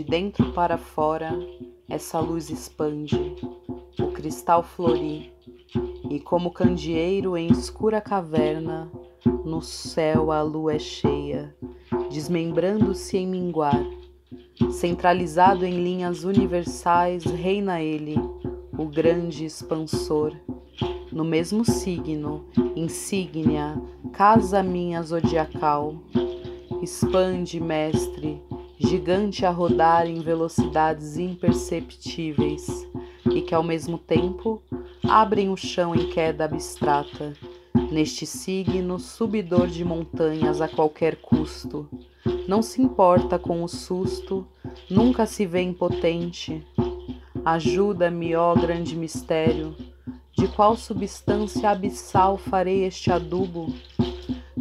dentro para fora, essa luz expande, o cristal flori, e como candeeiro em escura caverna, no céu a lua é cheia, desmembrando-se em minguar. Centralizado em linhas universais, reina ele, o grande expansor. No mesmo signo, insígnia, casa minha zodiacal. Expande, mestre, gigante a rodar em velocidades imperceptíveis e que ao mesmo tempo abrem o chão em queda abstrata. Neste signo, subidor de montanhas a qualquer custo, não se importa com o susto, nunca se vê impotente. Ajuda-me, ó grande mistério, de qual substância abissal farei este adubo?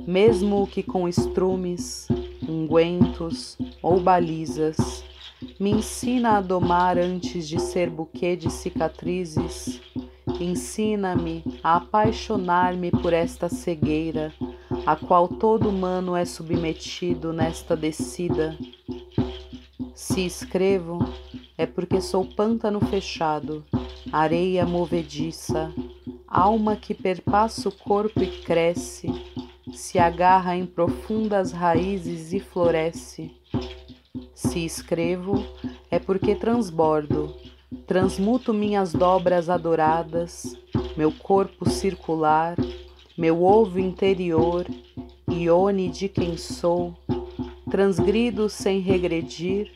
Mesmo que com estrumes, ungüentos ou balizas, me ensina a domar antes de ser buquê de cicatrizes. Ensina-me a apaixonar-me por esta cegueira, a qual todo humano é submetido nesta descida. Se escrevo, é porque sou pântano fechado, areia movediça, alma que perpassa o corpo e cresce, se agarra em profundas raízes e floresce. Se escrevo, é porque transbordo, transmuto minhas dobras adoradas, meu corpo circular, meu ovo interior, ione de quem sou, transgrido sem regredir,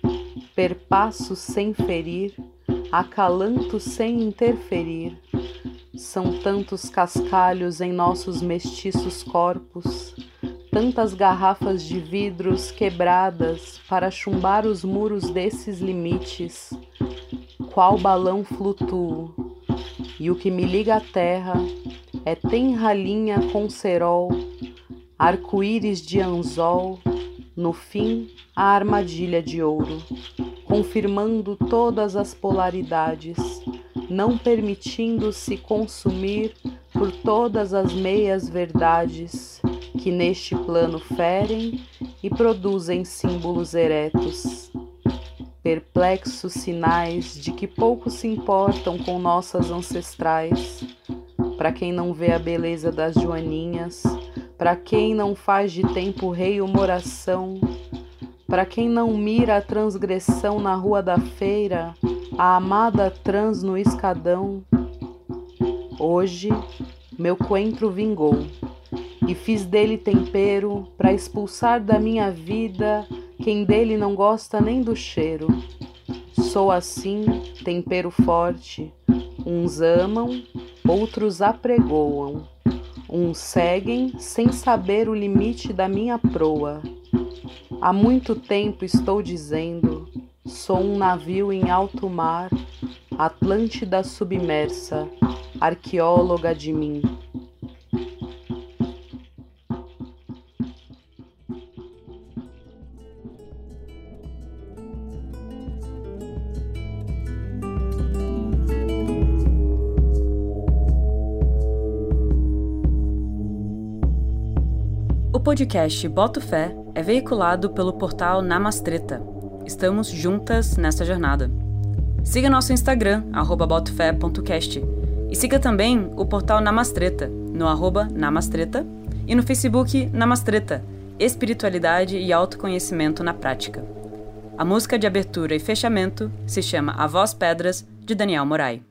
perpasso sem ferir, acalanto sem interferir. São tantos cascalhos em nossos mestiços corpos, tantas garrafas de vidros quebradas para chumbar os muros desses limites. Qual balão flutuo? E o que me liga à terra é tenra linha com cerol, arco-íris de anzol, no fim a armadilha de ouro, confirmando todas as polaridades, não permitindo-se consumir por todas as meias verdades que neste plano ferem e produzem símbolos eretos. Perplexos sinais de que pouco se importam com nossas ancestrais. Para quem não vê a beleza das joaninhas, para quem não faz de tempo rei uma oração, para quem não mira a transgressão na rua da feira, a amada trans no escadão. Hoje, meu coentro vingou e fiz dele tempero para expulsar da minha vida quem dele não gosta nem do cheiro. Sou assim, tempero forte. Uns amam, outros apregoam. Uns seguem sem saber o limite da minha proa. Há muito tempo estou dizendo: sou um navio em alto mar, Atlântida submersa, arqueóloga de mim. O podcast Boto Fé é veiculado pelo portal Namastreta. Estamos juntas nessa jornada. Siga nosso Instagram, botofé.cast. E siga também o portal Namastreta, no arroba Namastreta, e no Facebook Namastreta, Espiritualidade e Autoconhecimento na Prática. A música de abertura e fechamento se chama A Voz Pedras, de Daniel Morai.